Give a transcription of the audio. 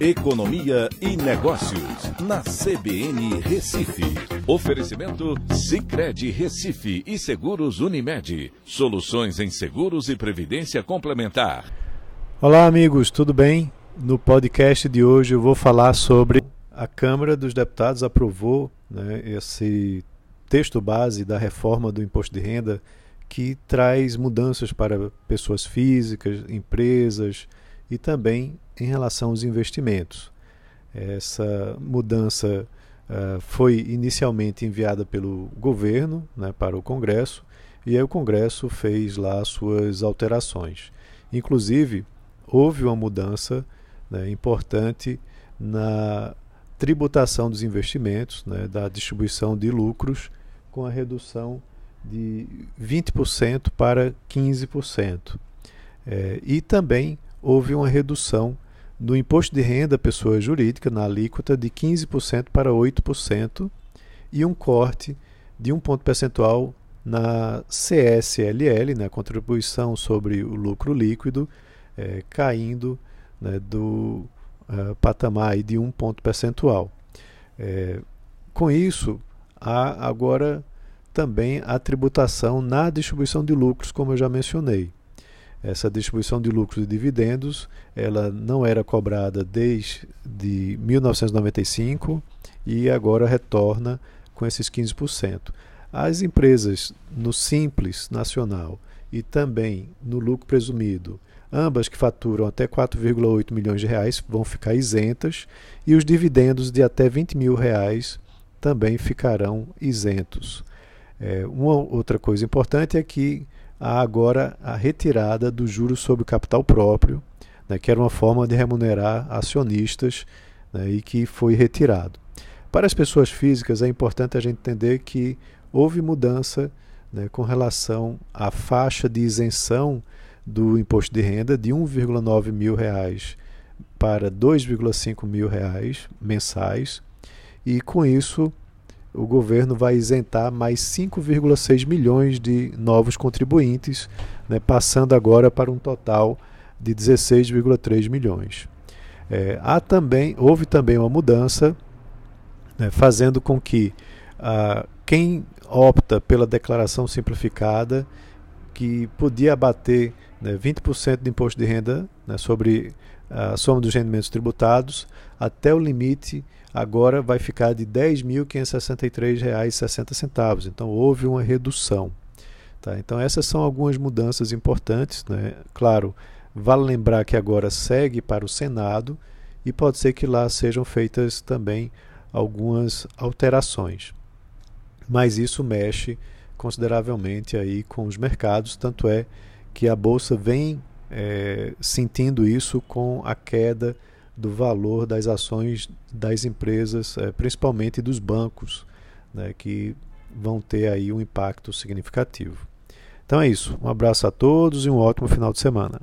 Economia e Negócios, na CBN Recife. Oferecimento Cicred Recife e Seguros Unimed. Soluções em seguros e previdência complementar. Olá, amigos, tudo bem? No podcast de hoje eu vou falar sobre a Câmara dos Deputados aprovou né, esse texto base da reforma do imposto de renda que traz mudanças para pessoas físicas, empresas e também em relação aos investimentos. Essa mudança uh, foi inicialmente enviada pelo governo né, para o Congresso e aí o Congresso fez lá suas alterações. Inclusive, houve uma mudança né, importante na tributação dos investimentos, né, da distribuição de lucros, com a redução de 20% para 15%. É, e também houve uma redução no imposto de renda pessoa jurídica, na alíquota, de 15% para 8% e um corte de um ponto percentual na CSLL, na né, contribuição sobre o lucro líquido, é, caindo né, do uh, patamar de um ponto percentual. É, com isso, há agora também a tributação na distribuição de lucros, como eu já mencionei. Essa distribuição de lucros e dividendos, ela não era cobrada desde 1995 e agora retorna com esses 15%. As empresas no Simples Nacional e também no lucro presumido, ambas que faturam até 4,8 milhões de reais, vão ficar isentas e os dividendos de até 20 mil reais também ficarão isentos. É, uma outra coisa importante é que há agora a retirada do juros sobre o capital próprio, né, que era uma forma de remunerar acionistas né, e que foi retirado. Para as pessoas físicas é importante a gente entender que houve mudança né, com relação à faixa de isenção do imposto de renda de 1,9 mil reais para 2,5 mil reais mensais e com isso o governo vai isentar mais 5,6 milhões de novos contribuintes, né, passando agora para um total de 16,3 milhões. É, há também, houve também uma mudança, né, fazendo com que ah, quem opta pela declaração simplificada, que podia abater né, 20% de imposto de renda né, sobre a soma dos rendimentos tributados, até o limite agora vai ficar de R$ 10.563,60. Então houve uma redução. Tá? Então essas são algumas mudanças importantes. Né? Claro, vale lembrar que agora segue para o Senado e pode ser que lá sejam feitas também algumas alterações. Mas isso mexe consideravelmente aí com os mercados, tanto é que a bolsa vem é, sentindo isso com a queda do valor das ações das empresas, é, principalmente dos bancos, né, que vão ter aí um impacto significativo. Então é isso. Um abraço a todos e um ótimo final de semana.